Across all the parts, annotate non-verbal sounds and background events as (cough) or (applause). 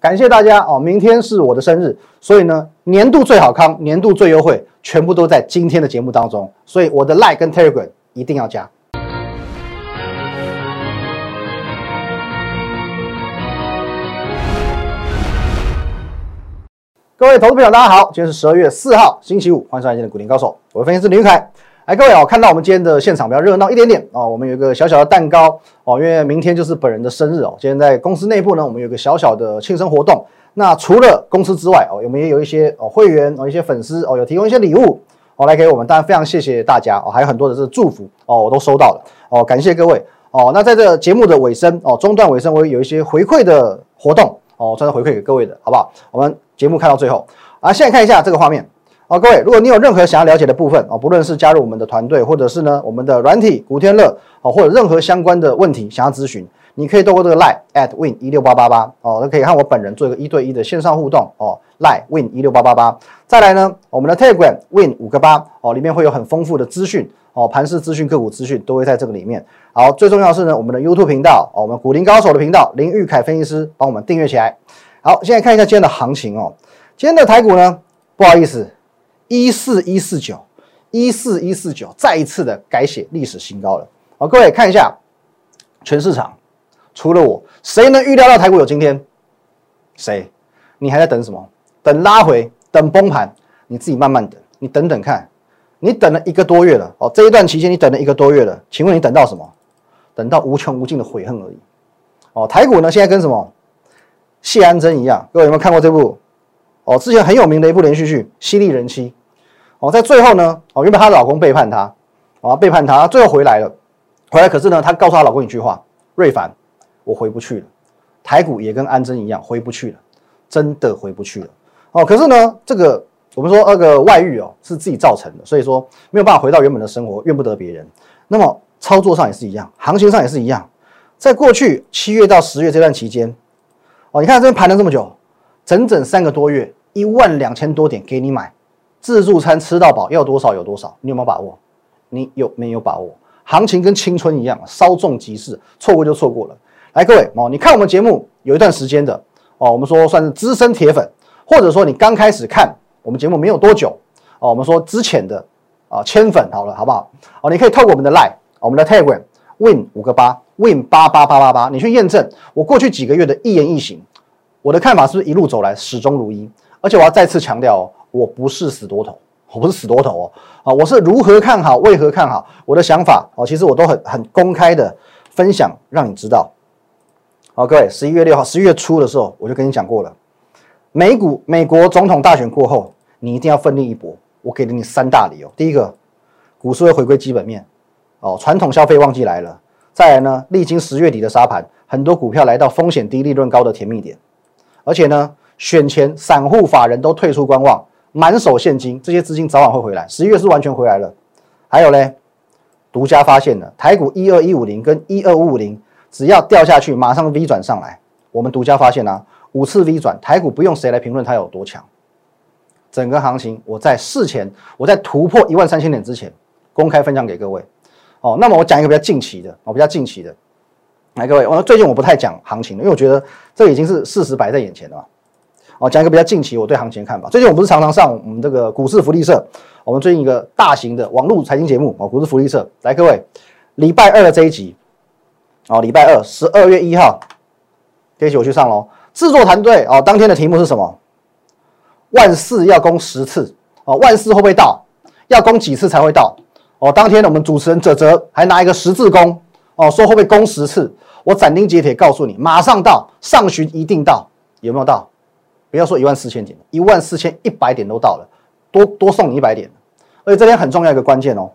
感谢大家哦！明天是我的生日，所以呢，年度最好康、年度最优惠，全部都在今天的节目当中。所以我的 Like 跟 Telegram 一定要加。各位投资朋友，大家好，今天是十二月四号，星期五，欢迎收看今天的股林高手，我是分析师林凯。哎，各位哦，看到我们今天的现场比较热闹一点点哦，我们有一个小小的蛋糕哦，因为明天就是本人的生日哦。今天在公司内部呢，我们有一个小小的庆生活动。那除了公司之外哦，我们也有一些哦会员哦，一些粉丝哦，有提供一些礼物哦来给我们，当然非常谢谢大家哦，还有很多的这祝福哦，我都收到了哦，感谢各位哦。那在这节目的尾声哦，中段尾声我有一些回馈的活动哦，算是回馈给各位的好不好？我们节目看到最后。啊，现在看一下这个画面。好，各位，如果你有任何想要了解的部分啊，不论是加入我们的团队，或者是呢我们的软体古天乐啊，或者任何相关的问题想要咨询，你可以透过这个 line at win 一六八八八哦，都可以和我本人做一个一对一的线上互动哦。line win 一六八八八。再来呢，我们的 telegram win 五个八哦，里面会有很丰富的资讯哦，盘式资讯、个股资讯都会在这个里面。好，最重要是呢，我们的 YouTube 频道哦，我们股林高手的频道林玉凯分析师帮我们订阅起来。好，现在看一下今天的行情哦，今天的台股呢？不好意思，一四一四九，一四一四九，再一次的改写历史新高了。好，各位看一下，全市场除了我，谁能预料到台股有今天？谁？你还在等什么？等拉回，等崩盘？你自己慢慢等，你等等看。你等了一个多月了，哦，这一段期间你等了一个多月了，请问你等到什么？等到无穷无尽的悔恨而已。哦，台股呢，现在跟什么谢安贞一样？各位有没有看过这部？哦，之前很有名的一部连续剧《犀利人妻》，哦，在最后呢，哦，原本她老公背叛她，哦，背叛她，最后回来了，回来可是呢，她告诉她老公一句话：瑞凡，我回不去了。台股也跟安贞一样，回不去了，真的回不去了。哦，可是呢，这个我们说那个外遇哦，是自己造成的，所以说没有办法回到原本的生活，怨不得别人。那么操作上也是一样，行情上也是一样，在过去七月到十月这段期间，哦，你看这边盘了这么久，整整三个多月。一万两千多点给你买，自助餐吃到饱，要多少有多少，你有没有把握？你有没有把握？行情跟青春一样，稍纵即逝，错过就错过了。来，各位哦，你看我们节目有一段时间的哦，我们说算是资深铁粉，或者说你刚开始看我们节目没有多久哦，我们说之前的啊千粉好了，好不好？哦，你可以透过我们的 Line，我们的 Telegram Win 五个八 Win 八八八八八，你去验证我过去几个月的一言一行，我的看法是不是一路走来始终如一？而且我要再次强调哦，我不是死多头，我不是死多头哦，啊，我是如何看好，为何看好，我的想法哦，其实我都很很公开的分享，让你知道。好，各位，十一月六号，十一月初的时候，我就跟你讲过了，美股美国总统大选过后，你一定要奋力一搏。我给了你三大理由：第一个，股市会回归基本面，哦，传统消费旺季来了；再来呢，历经十月底的沙盘，很多股票来到风险低、利润高的甜蜜点，而且呢。选前，散户法人都退出观望，满手现金，这些资金早晚会回来。十一月是完全回来了。还有嘞，独家发现的台股一二一五零跟一二五五零，只要掉下去，马上 V 转上来。我们独家发现啊，五次 V 转，台股不用谁来评论它有多强。整个行情，我在事前，我在突破一万三千点之前，公开分享给各位。哦，那么我讲一个比较近期的，哦，比较近期的，来各位，我最近我不太讲行情了，因为我觉得这已经是事实摆在眼前了。哦，讲一个比较近期我对行情的看法。最近我不是常常上我们这个股市福利社，我们最近一个大型的网络财经节目哦，股市福利社。来，各位，礼拜二的这一集，哦，礼拜二十二月一号，这一集我去上喽。制作团队哦，当天的题目是什么？万四要攻十次哦，万四会不会到？要攻几次才会到？哦，当天的我们主持人泽泽还拿一个十字弓哦，说会不会攻十次？我斩钉截铁告诉你，马上到，上旬一定到，有没有到？不要说一万四千点，一万四千一百点都到了，多多送你一百点。而且这边很重要一个关键哦，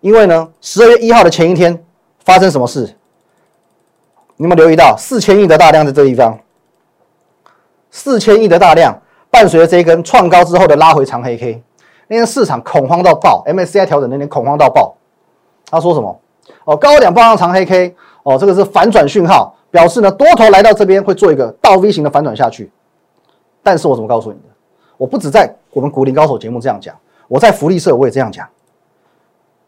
因为呢，十二月一号的前一天发生什么事？你们留意到四千亿的大量在这地方？四千亿的大量伴随着这一根创高之后的拉回长黑 K，那天市场恐慌到爆，MSCI 调整那天恐慌到爆。他说什么？哦，高点爆上长黑 K，哦，这个是反转讯号，表示呢多头来到这边会做一个倒 V 型的反转下去。但是我怎么告诉你的？我不止在我们股林高手节目这样讲，我在福利社我也这样讲，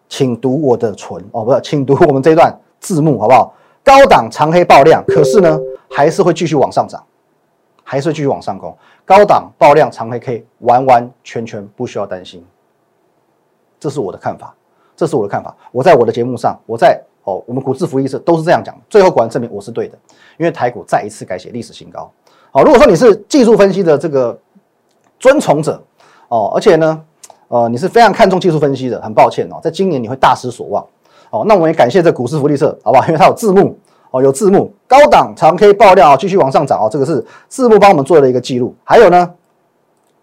请读我的唇哦，不是，请读我们这段字幕好不好？高档长黑爆量，可是呢，还是会继续往上涨，还是继续往上攻，高档爆量长黑 K，完完全全不需要担心，这是我的看法，这是我的看法。我在我的节目上，我在哦，我们股市福利社都是这样讲，最后果然证明我是对的，因为台股再一次改写历史新高。好，如果说你是技术分析的这个尊崇者哦，而且呢，呃，你是非常看重技术分析的，很抱歉哦，在今年你会大失所望。哦，那我们也感谢这股市福利社，好不好？因为它有字幕哦，有字幕，高档长 K 爆料啊，继续往上涨哦，这个是字幕帮我们做了一个记录。还有呢，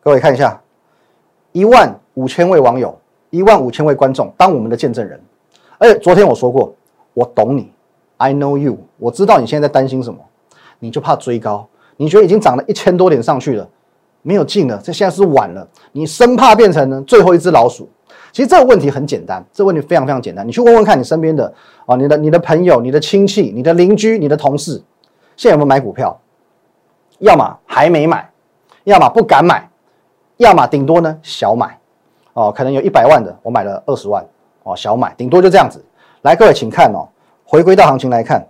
各位看一下，一万五千位网友，一万五千位观众当我们的见证人。而且昨天我说过，我懂你，I know you，我知道你现在在担心什么，你就怕追高，你觉得已经涨了一千多点上去了，没有进了，这现在是晚了，你生怕变成呢最后一只老鼠。其实这个问题很简单，这个问题非常非常简单。你去问问看你身边的啊，你的你的朋友、你的亲戚、你的邻居、你的同事，现在有没有买股票？要么还没买，要么不敢买，要么顶多呢小买。哦，可能有一百万的，我买了二十万哦，小买，顶多就这样子。来，各位请看哦，回归到行情来看，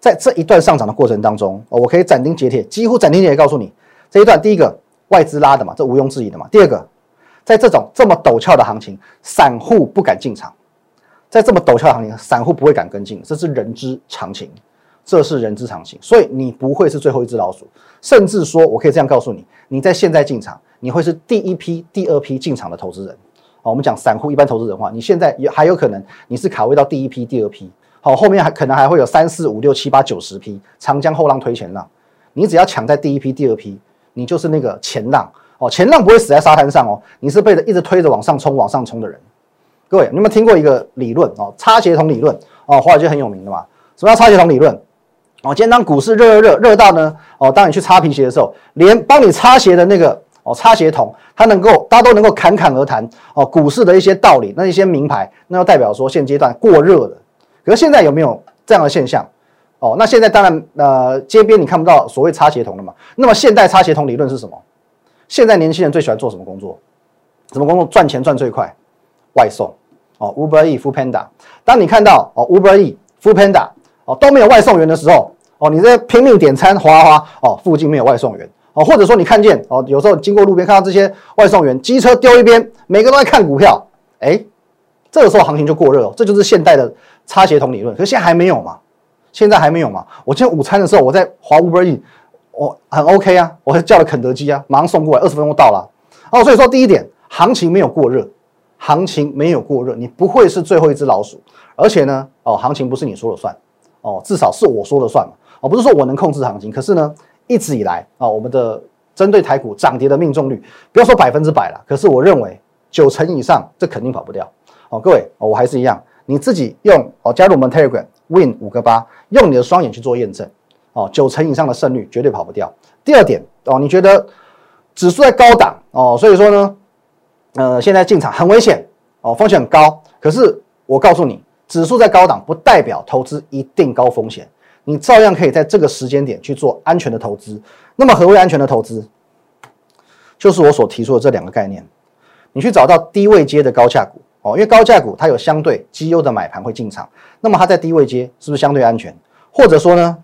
在这一段上涨的过程当中，哦，我可以斩钉截铁，几乎斩钉截铁告诉你，这一段第一个外资拉的嘛，这毋庸置疑的嘛。第二个。在这种这么陡峭的行情，散户不敢进场。在这么陡峭的行情，散户不会敢跟进，这是人之常情，这是人之常情。所以你不会是最后一只老鼠，甚至说我可以这样告诉你：你在现在进场，你会是第一批、第二批进场的投资人。好，我们讲散户一般投资人的话，你现在也还有可能你是卡位到第一批、第二批。好，后面还可能还会有三四五六七八九十批，长江后浪推前浪，你只要抢在第一批、第二批，你就是那个前浪。哦，前浪不会死在沙滩上哦，你是被着一直推着往上冲、往上冲的人。各位，你有没有听过一个理论哦？擦鞋桶理论哦，华尔街很有名的嘛。什么叫擦鞋桶理论？哦，今天当股市热热热热到呢，哦，当你去擦皮鞋的时候，连帮你擦鞋的那个哦擦鞋桶，它能够大家都能够侃侃而谈哦，股市的一些道理，那一些名牌，那就代表说现阶段过热了。可是现在有没有这样的现象？哦，那现在当然呃，街边你看不到所谓插鞋桶了嘛。那么现代插鞋桶理论是什么？现在年轻人最喜欢做什么工作？什么工作赚钱赚最快？外送哦，Uber E、Food Panda。当你看到哦，Uber E、Food Panda 哦都没有外送员的时候，哦，你在拼命点餐，哗哗哦，附近没有外送员哦，或者说你看见哦，有时候经过路边看到这些外送员机车丢一边，每个都在看股票，哎，这个时候行情就过热，这就是现代的擦鞋桶理论。可是现在还没有嘛？现在还没有嘛？我今天午餐的时候，我在滑 Uber E。我很 OK 啊，我叫了肯德基啊，马上送过来，二十分钟到了。哦，所以说第一点，行情没有过热，行情没有过热，你不会是最后一只老鼠。而且呢，哦，行情不是你说了算，哦，至少是我说了算嘛。哦，不是说我能控制行情，可是呢，一直以来啊，我们的针对台股涨跌的命中率，不要说百分之百了，可是我认为九成以上，这肯定跑不掉。哦，各位，哦，我还是一样，你自己用哦，加入我们 Telegram Win 五个八，用你的双眼去做验证。哦，九成以上的胜率绝对跑不掉。第二点哦，你觉得指数在高档哦，所以说呢，呃，现在进场很危险哦，风险很高。可是我告诉你，指数在高档不代表投资一定高风险，你照样可以在这个时间点去做安全的投资。那么何为安全的投资？就是我所提出的这两个概念，你去找到低位阶的高价股哦，因为高价股它有相对绩优的买盘会进场，那么它在低位接是不是相对安全？或者说呢？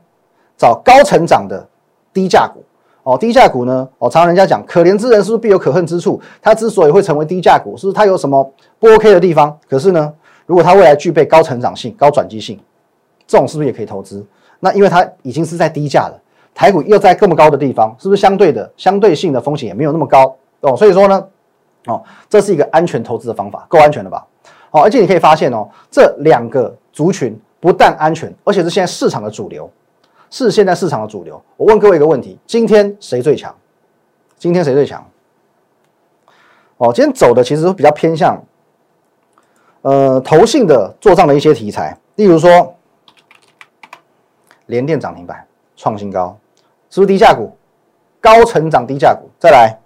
找高成长的低价股哦，低价股呢哦，常常人家讲可怜之人是不是必有可恨之处？它之所以会成为低价股，是不是它有什么不 OK 的地方？可是呢，如果它未来具备高成长性、高转机性，这种是不是也可以投资？那因为它已经是在低价了，台股又在这么高的地方，是不是相对的相对性的风险也没有那么高哦？所以说呢，哦，这是一个安全投资的方法，够安全了吧？好，而且你可以发现哦，这两个族群不但安全，而且是现在市场的主流。是现在市场的主流。我问各位一个问题：今天谁最强？今天谁最强？哦，今天走的其实比较偏向，呃，投信的做账的一些题材，例如说，联电涨停板创新高，是不是低价股？高成长低价股，再来，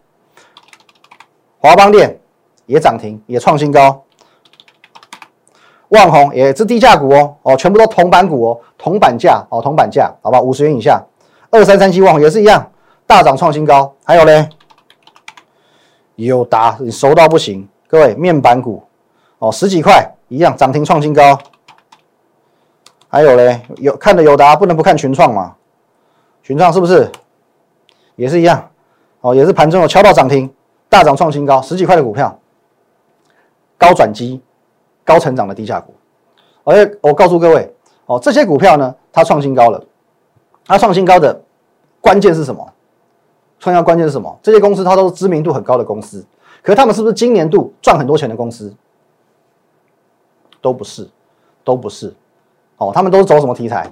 华邦电也涨停，也创新高。万宏也是低价股哦，哦，全部都铜板股哦，铜板价哦，铜板价，好吧，五十元以下。二三三七万宏也是一样，大涨创新高。还有嘞，友达你熟到不行，各位面板股哦，十几块一样涨停创新高。还有嘞，有看的友达不能不看群创嘛？群创是不是也是一样，哦，也是盘中有敲到涨停，大涨创新高，十几块的股票，高转机、高成长的低价股。而且我告诉各位，哦，这些股票呢，它创新高了，它创新高的关键是什么？创新高关键是什么？这些公司它都是知名度很高的公司，可是他们是不是今年度赚很多钱的公司？都不是，都不是。哦，他们都是走什么题材？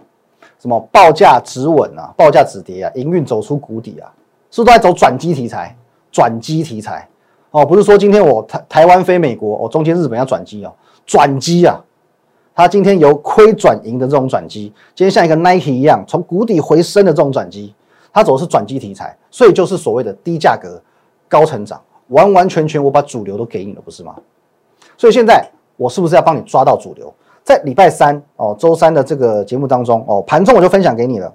什么报价止稳啊，报价止跌啊，营运走出谷底啊，是不是都在走转机题材？转机题材哦，不是说今天我台台湾飞美国，哦，中间日本要转机哦，转机啊，它今天由亏转盈的这种转机，今天像一个 Nike 一样从谷底回升的这种转机，它走的是转机题材，所以就是所谓的低价格高成长，完完全全我把主流都给你了，不是吗？所以现在我是不是要帮你抓到主流？在礼拜三哦，周三的这个节目当中哦，盘中我就分享给你了，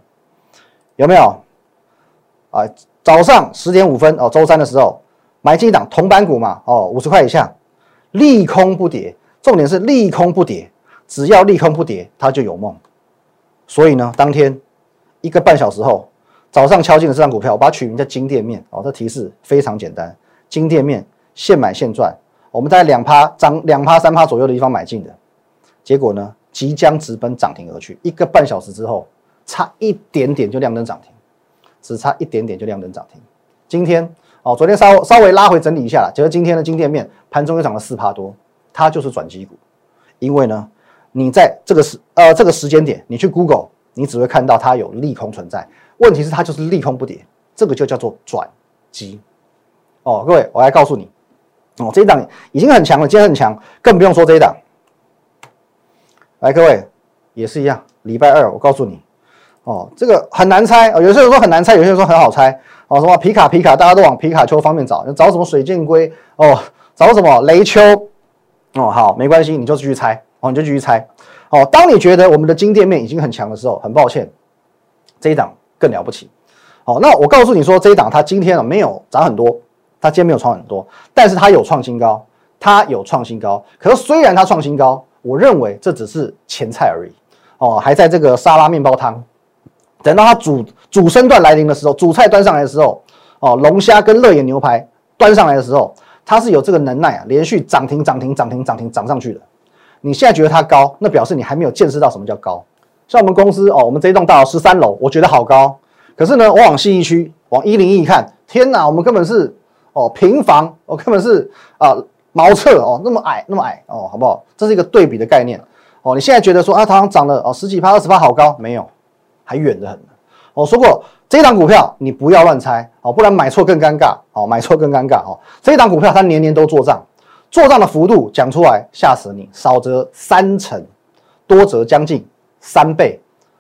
有没有？啊，早上十点五分哦，周三的时候买进一档铜板股嘛哦，五十块以下，利空不跌，重点是利空不跌，只要利空不跌，它就有梦。所以呢，当天一个半小时后，早上敲进了这张股票，我把它取名叫金店面哦，这提示非常简单，金店面现买现赚，我们在两趴涨两趴三趴左右的地方买进的。结果呢，即将直奔涨停而去。一个半小时之后，差一点点就亮灯涨停，只差一点点就亮灯涨停。今天哦，昨天稍稍微拉回整理一下了，结果今天的金店面盘中又涨了四趴多，它就是转机股。因为呢，你在这个时呃这个时间点，你去 Google，你只会看到它有利空存在。问题是它就是利空不跌，这个就叫做转机。哦，各位，我来告诉你，哦，这一档已经很强了，今天很强，更不用说这一档。来，各位也是一样。礼拜二，我告诉你，哦，这个很难猜哦。有些人说很难猜，有些人说很好猜哦。什么皮卡皮卡，大家都往皮卡丘方面找，找什么水箭龟哦，找什么雷丘哦。好，没关系，你就继续猜哦，你就继续猜哦。当你觉得我们的金店面已经很强的时候，很抱歉，这一档更了不起。哦，那我告诉你说，这一档它今天啊没有涨很多，它今天没有创很多，但是它有创新高，它有创新高。可是虽然它创新高。我认为这只是前菜而已，哦，还在这个沙拉面包汤，等到它主主升段来临的时候，主菜端上来的时候，哦，龙虾跟乐眼牛排端上来的时候，它是有这个能耐啊，连续涨停涨停涨停涨停涨上去的。你现在觉得它高，那表示你还没有见识到什么叫高。像我们公司哦，我们这一栋大楼十三楼，我觉得好高，可是呢，我往信义区往一零一看，天哪，我们根本是哦平房，我根本是啊。茅厕哦，那么矮，那么矮哦，好不好？这是一个对比的概念哦。你现在觉得说啊，它涨了哦十几趴、二十趴，好高，没有，还远得很。我说过，这档股票你不要乱猜哦，不然买错更尴尬哦，买错更尴尬哦。这一档股票它年年都做账，做账的幅度讲出来吓死你，少则三成，多则将近三倍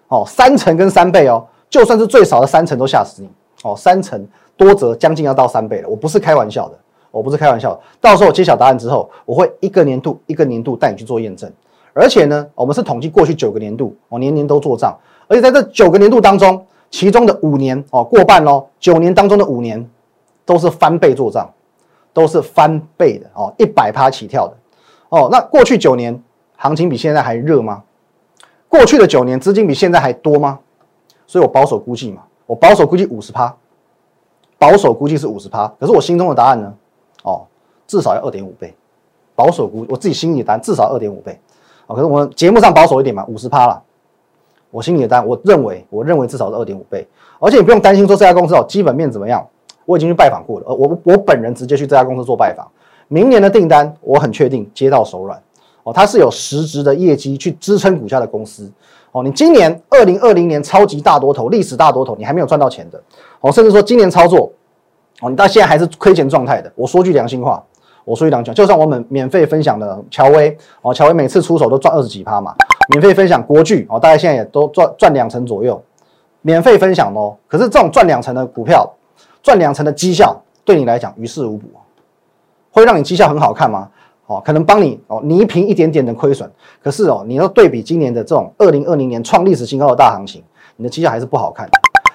哦，三成跟三倍哦，就算是最少的三成都吓死你哦，三成多则将近要到三倍了，我不是开玩笑的。我不是开玩笑，到时候揭晓答案之后，我会一个年度一个年度带你去做验证，而且呢，我们是统计过去九个年度，我，年年都做账，而且在这九个年度当中，其中的五年哦过半喽，九年当中的五年都是翻倍做账，都是翻倍的哦，一百趴起跳的哦。那过去九年行情比现在还热吗？过去的九年资金比现在还多吗？所以我保守估计嘛，我保守估计五十趴，保守估计是五十趴，可是我心中的答案呢？哦，至少要二点五倍，保守估，我自己心里的单至少二点五倍，哦，可是我们节目上保守一点嘛，五十趴了，我心里的单，我认为，我认为至少是二点五倍，而且你不用担心说这家公司哦基本面怎么样，我已经去拜访过了，呃，我我本人直接去这家公司做拜访，明年的订单我很确定接到手软，哦，它是有实质的业绩去支撑股价的公司，哦，你今年二零二零年超级大多头，历史大多头，你还没有赚到钱的，哦，甚至说今年操作。哦，你到现在还是亏钱状态的。我说句良心话，我说一两句，就算我们免费分享的乔威哦，乔威每次出手都赚二十几趴嘛。免费分享国巨哦，大概现在也都赚赚两成左右，免费分享哦。可是这种赚两成的股票，赚两成的绩效，对你来讲于事无补，会让你绩效很好看吗？哦，可能帮你哦弥平一点点的亏损。可是哦，你要对比今年的这种二零二零年创历史新高的大行情，你的绩效还是不好看。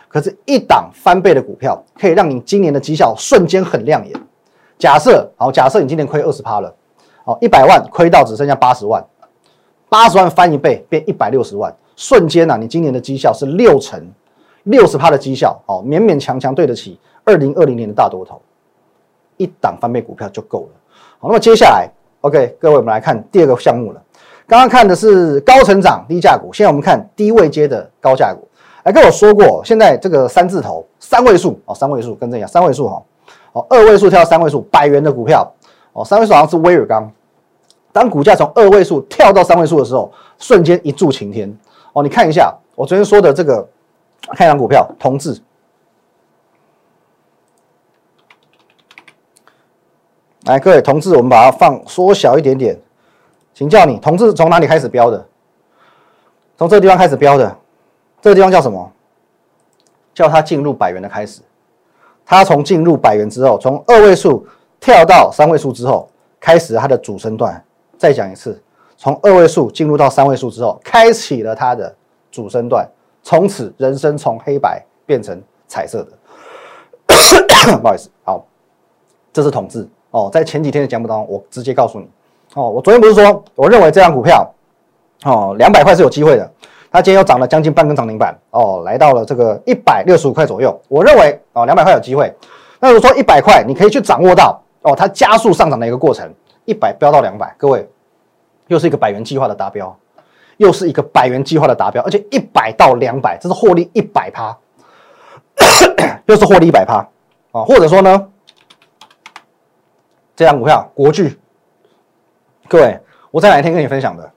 可是，一档翻倍的股票，可以让你今年的绩效瞬间很亮眼。假设，好，假设你今年亏二十趴了，好，一百万亏到只剩下八十万，八十万翻一倍变一百六十万，瞬间呢，你今年的绩效是六成，六十趴的绩效，哦，勉勉强强对得起二零二零年的大多头，一档翻倍股票就够了。好，那么接下来，OK，各位，我们来看第二个项目了。刚刚看的是高成长低价股，现在我们看低位阶的高价股。哎，跟我说过，现在这个三字头、三位数哦，三位数跟这样，三位数哈，哦，哦二位数跳三位数，百元的股票哦，三位数好像是威尔刚。当股价从二位数跳到三位数的时候，瞬间一柱擎天哦。你看一下我昨天说的这个，看一张股票，同志。来，各位同志，我们把它放缩小一点点。请教你，同志从哪里开始标的？从这个地方开始标的，这个地方叫什么？叫它进入百元的开始。它从进入百元之后，从二位数跳到三位数之后，开始它的主升段。再讲一次，从二位数进入到三位数之后，开启了它的主升段，从此人生从黑白变成彩色的。(coughs) 不好意思，好，这是统治哦。在前几天的节目当中，我直接告诉你哦，我昨天不是说，我认为这张股票哦，两百块是有机会的。它今天又涨了将近半根涨停板哦，来到了这个一百六十五块左右。我认为哦，两百块有机会。那如果说一百块，你可以去掌握到哦，它加速上涨的一个过程。一百飙到两百，各位，又是一个百元计划的达标，又是一个百元计划的达标，而且一百到两百，这是获利一百趴，(coughs) 又是获利一百趴啊！或者说呢，这张股票国巨，各位，我在哪一天跟你分享的？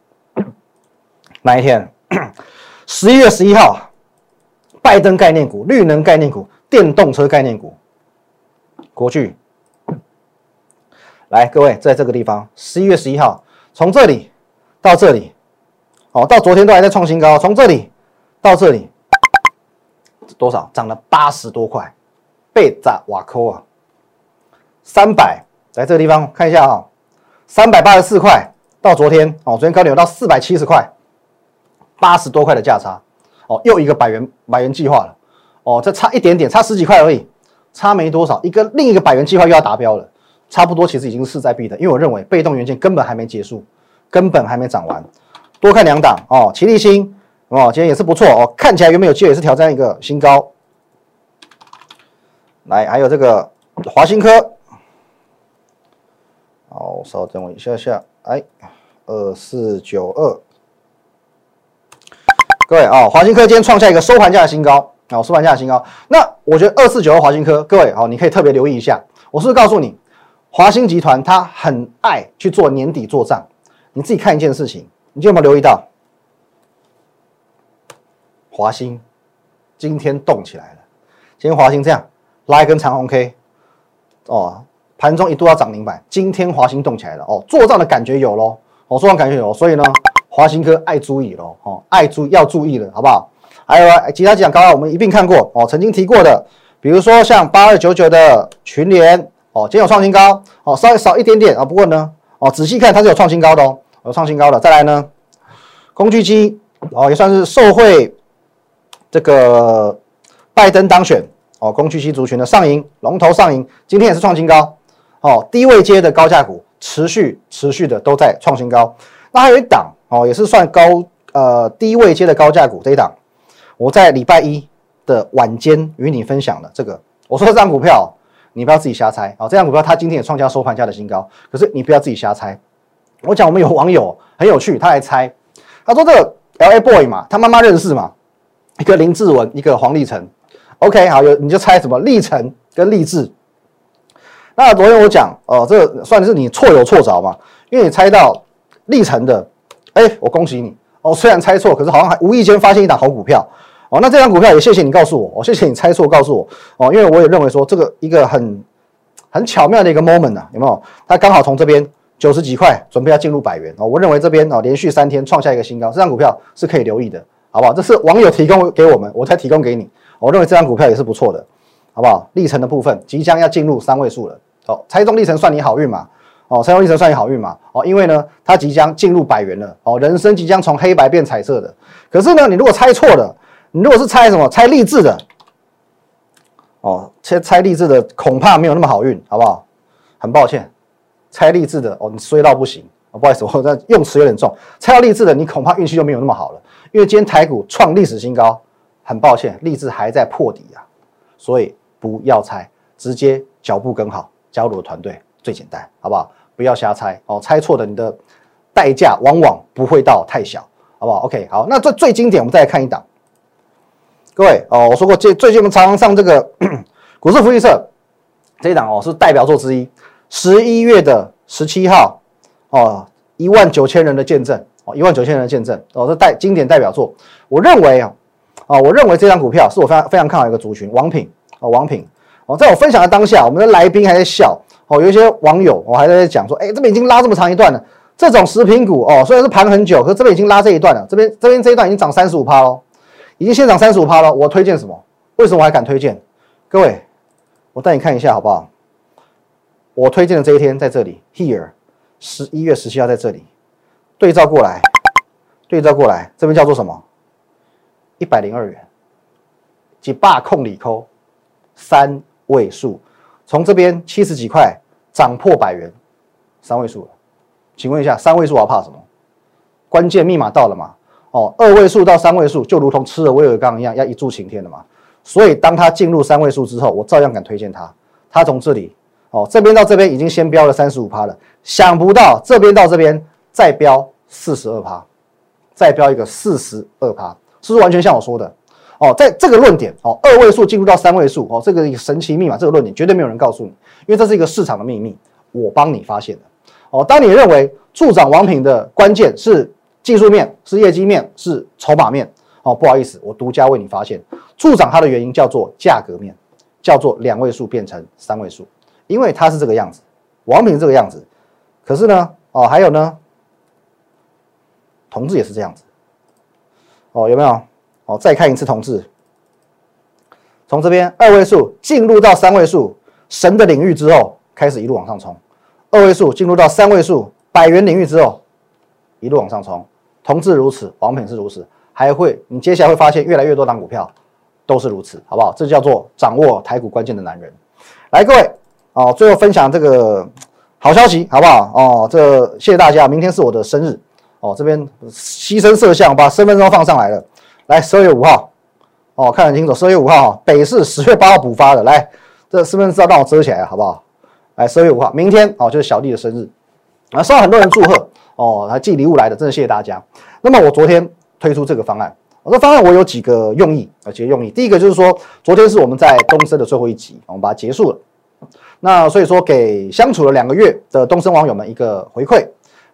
哪一天？(coughs) 十一月十一号，拜登概念股、绿能概念股、电动车概念股，国巨。来，各位，在这个地方，十一月十一号，从这里到这里，哦，到昨天都还在创新高，从这里到这里，多少？涨了八十多块，被砸瓦扣啊！三百，在这个地方看一下啊，三百八十四块，到昨天哦，昨天高点有到四百七十块，八十多块的价差，哦，又一个百元百元计划了，哦，这差一点点，差十几块而已，差没多少，一个另一个百元计划又要达标了。差不多，其实已经是势在必得，因为我认为被动元件根本还没结束，根本还没涨完。多看两档哦，齐力新哦，今天也是不错哦，看起来原本有机会也是挑战一个新高。来，还有这个华新科，好，稍等我一下下，哎，二四九二，各位啊，华新科今天创下一个收盘价的新高啊，收盘价的新高。那我觉得二四九二华新科，各位好，你可以特别留意一下，我是不是告诉你？华兴集团他很爱去做年底做账，你自己看一件事情，你有没有留意到？华兴今天动起来了，今天华兴这样拉一根长红 K，哦，盘中一度要涨停板，今天华兴动起来了，哦，做账的感觉有喽，哦，做账感觉有，所以呢，华兴科爱注意喽，哦，爱注要注意了，好不好？还有其他几档高刚我们一并看过，哦，曾经提过的，比如说像八二九九的群联。哦，今天有创新高，哦，稍微少一点点啊，不过呢，哦，仔细看它是有创新高的哦，有创新高的。再来呢，工具机哦，也算是受惠这个拜登当选哦，工具机族群的上影龙头上影，今天也是创新高哦，低位接的高价股持续持续的都在创新高。那还有一档哦，也是算高呃低位阶的高价股这一档，我在礼拜一的晚间与你分享了这个，我说这张股票。你不要自己瞎猜啊！这张股票它今天也创下收盘价的新高，可是你不要自己瞎猜。我讲我们有网友很有趣，他来猜，他说这个 L A Boy 嘛，他妈妈认识嘛，一个林志文，一个黄立成。OK，好，有你就猜什么立成跟立志。那昨天我讲哦，这个算是你错有错着嘛，因为你猜到立成的，哎，我恭喜你哦。虽然猜错，可是好像还无意间发现一档好股票。哦，那这张股票也谢谢你告诉我，哦，谢谢你猜错告诉我，哦，因为我也认为说这个一个很很巧妙的一个 moment 啊，有没有？它刚好从这边九十几块准备要进入百元，哦，我认为这边哦连续三天创下一个新高，这张股票是可以留意的，好不好？这是网友提供给我们，我才提供给你，我认为这张股票也是不错的，好不好？历程的部分即将要进入三位数了，哦，猜中历程算你好运嘛，哦，猜中历程算你好运嘛，哦，因为呢它即将进入百元了，哦，人生即将从黑白变彩色的，可是呢你如果猜错了。你如果是猜什么猜励志的，哦，猜猜励志的恐怕没有那么好运，好不好？很抱歉，猜励志的哦，你衰到不行哦不好意思，我这用词有点重。猜到励志的，你恐怕运气就没有那么好了，因为今天台股创历史新高，很抱歉，励志还在破底啊，所以不要猜，直接脚步跟好，加入我的团队最简单，好不好？不要瞎猜哦，猜错的你的代价往往不会到太小，好不好？OK，好，那这最经典，我们再来看一档。各位哦，我说过，最最近我们常常上这个 (coughs) 股市福利社这一档哦，是代表作之一。十一月的十七号哦，一万九千人的见证哦，一万九千人的见证哦，这代经典代表作。我认为啊，啊，我认为这张股票是我非常非常看好一个族群，王品哦，王品哦，在我分享的当下，我们的来宾还在笑哦，有一些网友我还在讲说，哎，这边已经拉这么长一段了，这种食品股哦，虽然是盘很久，可是这边已经拉这一段了，这边这边这一段已经涨三十五趴喽。已经先涨三十五趴了，我推荐什么？为什么我还敢推荐？各位，我带你看一下好不好？我推荐的这一天在这里，here，十一月十七号在这里，对照过来，对照过来，这边叫做什么？一百零二元，几霸控里扣，三位数，从这边七十几块涨破百元，三位数了。请问一下，三位数我要怕什么？关键密码到了吗？哦，二位数到三位数就如同吃了威尔刚一样，要一柱擎天的嘛。所以当它进入三位数之后，我照样敢推荐它。它从这里哦，这边到这边已经先飙了三十五趴了，想不到这边到这边再飙四十二趴，再飙一个四十二趴，是不是完全像我说的？哦，在这个论点哦，二位数进入到三位数哦，这个神奇密码，这个论点绝对没有人告诉你，因为这是一个市场的秘密，我帮你发现的。哦，当你认为助长王品的关键是。技术面是业绩面是筹码面哦，不好意思，我独家为你发现助长它的原因叫做价格面，叫做两位数变成三位数，因为它是这个样子，王品是这个样子，可是呢哦还有呢，同志也是这样子哦有没有哦再看一次同志，从这边二位数进入到三位数神的领域之后，开始一路往上冲，二位数进入到三位数百元领域之后，一路往上冲。同志如此，王品是如此，还会你接下来会发现越来越多档股票都是如此，好不好？这叫做掌握台股关键的男人。来，各位哦，最后分享这个好消息，好不好？哦，这谢谢大家，明天是我的生日哦，这边牺牲摄像，把身份证放上来了。来，十二月五号哦，看得清楚，十二月五号哈，北市十月八号补发的。来，这身份证让我遮起来，好不好？来，十二月五号，明天哦，就是小弟的生日啊，收到很多人祝贺。哦，还寄礼物来的，真的谢谢大家。那么我昨天推出这个方案，我说方案我有几个用意啊，几个用意。第一个就是说，昨天是我们在东升的最后一集，我们把它结束了。那所以说给相处了两个月的东升网友们一个回馈。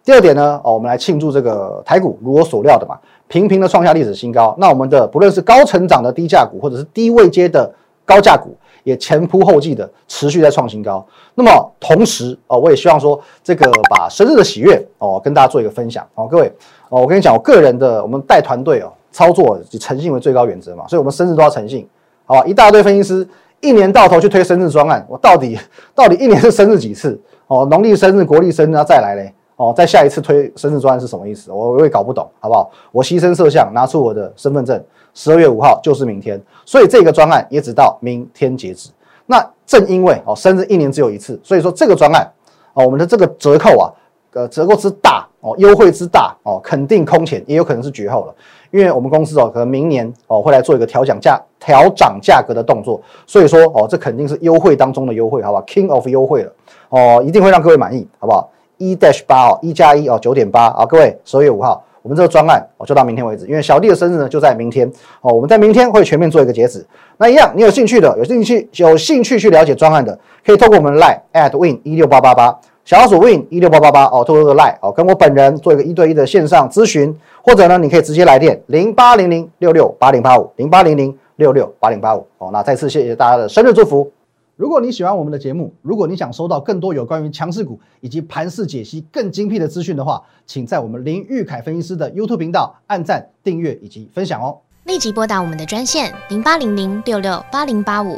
第二点呢，哦，我们来庆祝这个台股如我所料的嘛，频频的创下历史新高。那我们的不论是高成长的低价股，或者是低位阶的高价股。也前仆后继的持续在创新高。那么同时哦，我也希望说这个把生日的喜悦哦跟大家做一个分享哦，各位哦，我跟你讲，我个人的我们带团队哦，操作以诚信为最高原则嘛，所以我们生日都要诚信，好吧？一大堆分析师一年到头去推生日专案，我到底到底一年是生日几次？哦，农历生日、国历生日要再来嘞。哦，再下一次推生日专案是什么意思？我我也搞不懂，好不好？我牺牲摄像，拿出我的身份证，十二月五号就是明天，所以这个专案也只到明天截止。那正因为哦，生日一年只有一次，所以说这个专案哦，我们的这个折扣啊，呃，折扣之大哦，优惠之大哦，肯定空前，也有可能是绝后了。因为我们公司哦，可能明年哦会来做一个调涨价、调涨价格的动作，所以说哦，这肯定是优惠当中的优惠，好不好？King of 优惠了哦，一定会让各位满意，好不好？一 dash 八哦，一加一哦，九点八啊，各位十二月五号，我们这个专案哦就到明天为止，因为小弟的生日呢就在明天哦，我们在明天会全面做一个截止。那一样，你有兴趣的，有兴趣有兴趣去了解专案的，可以透过我们的 line at win 一六八八八，小老鼠 win 一六八八八哦，透过这个 line 哦，跟我本人做一个一对一的线上咨询，或者呢，你可以直接来电零八零零六六八零八五零八零零六六八零八五哦。那再次谢谢大家的生日祝福。如果你喜欢我们的节目，如果你想收到更多有关于强势股以及盘势解析更精辟的资讯的话，请在我们林玉凯分析师的 YouTube 频道按赞、订阅以及分享哦。立即拨打我们的专线零八零零六六八零八五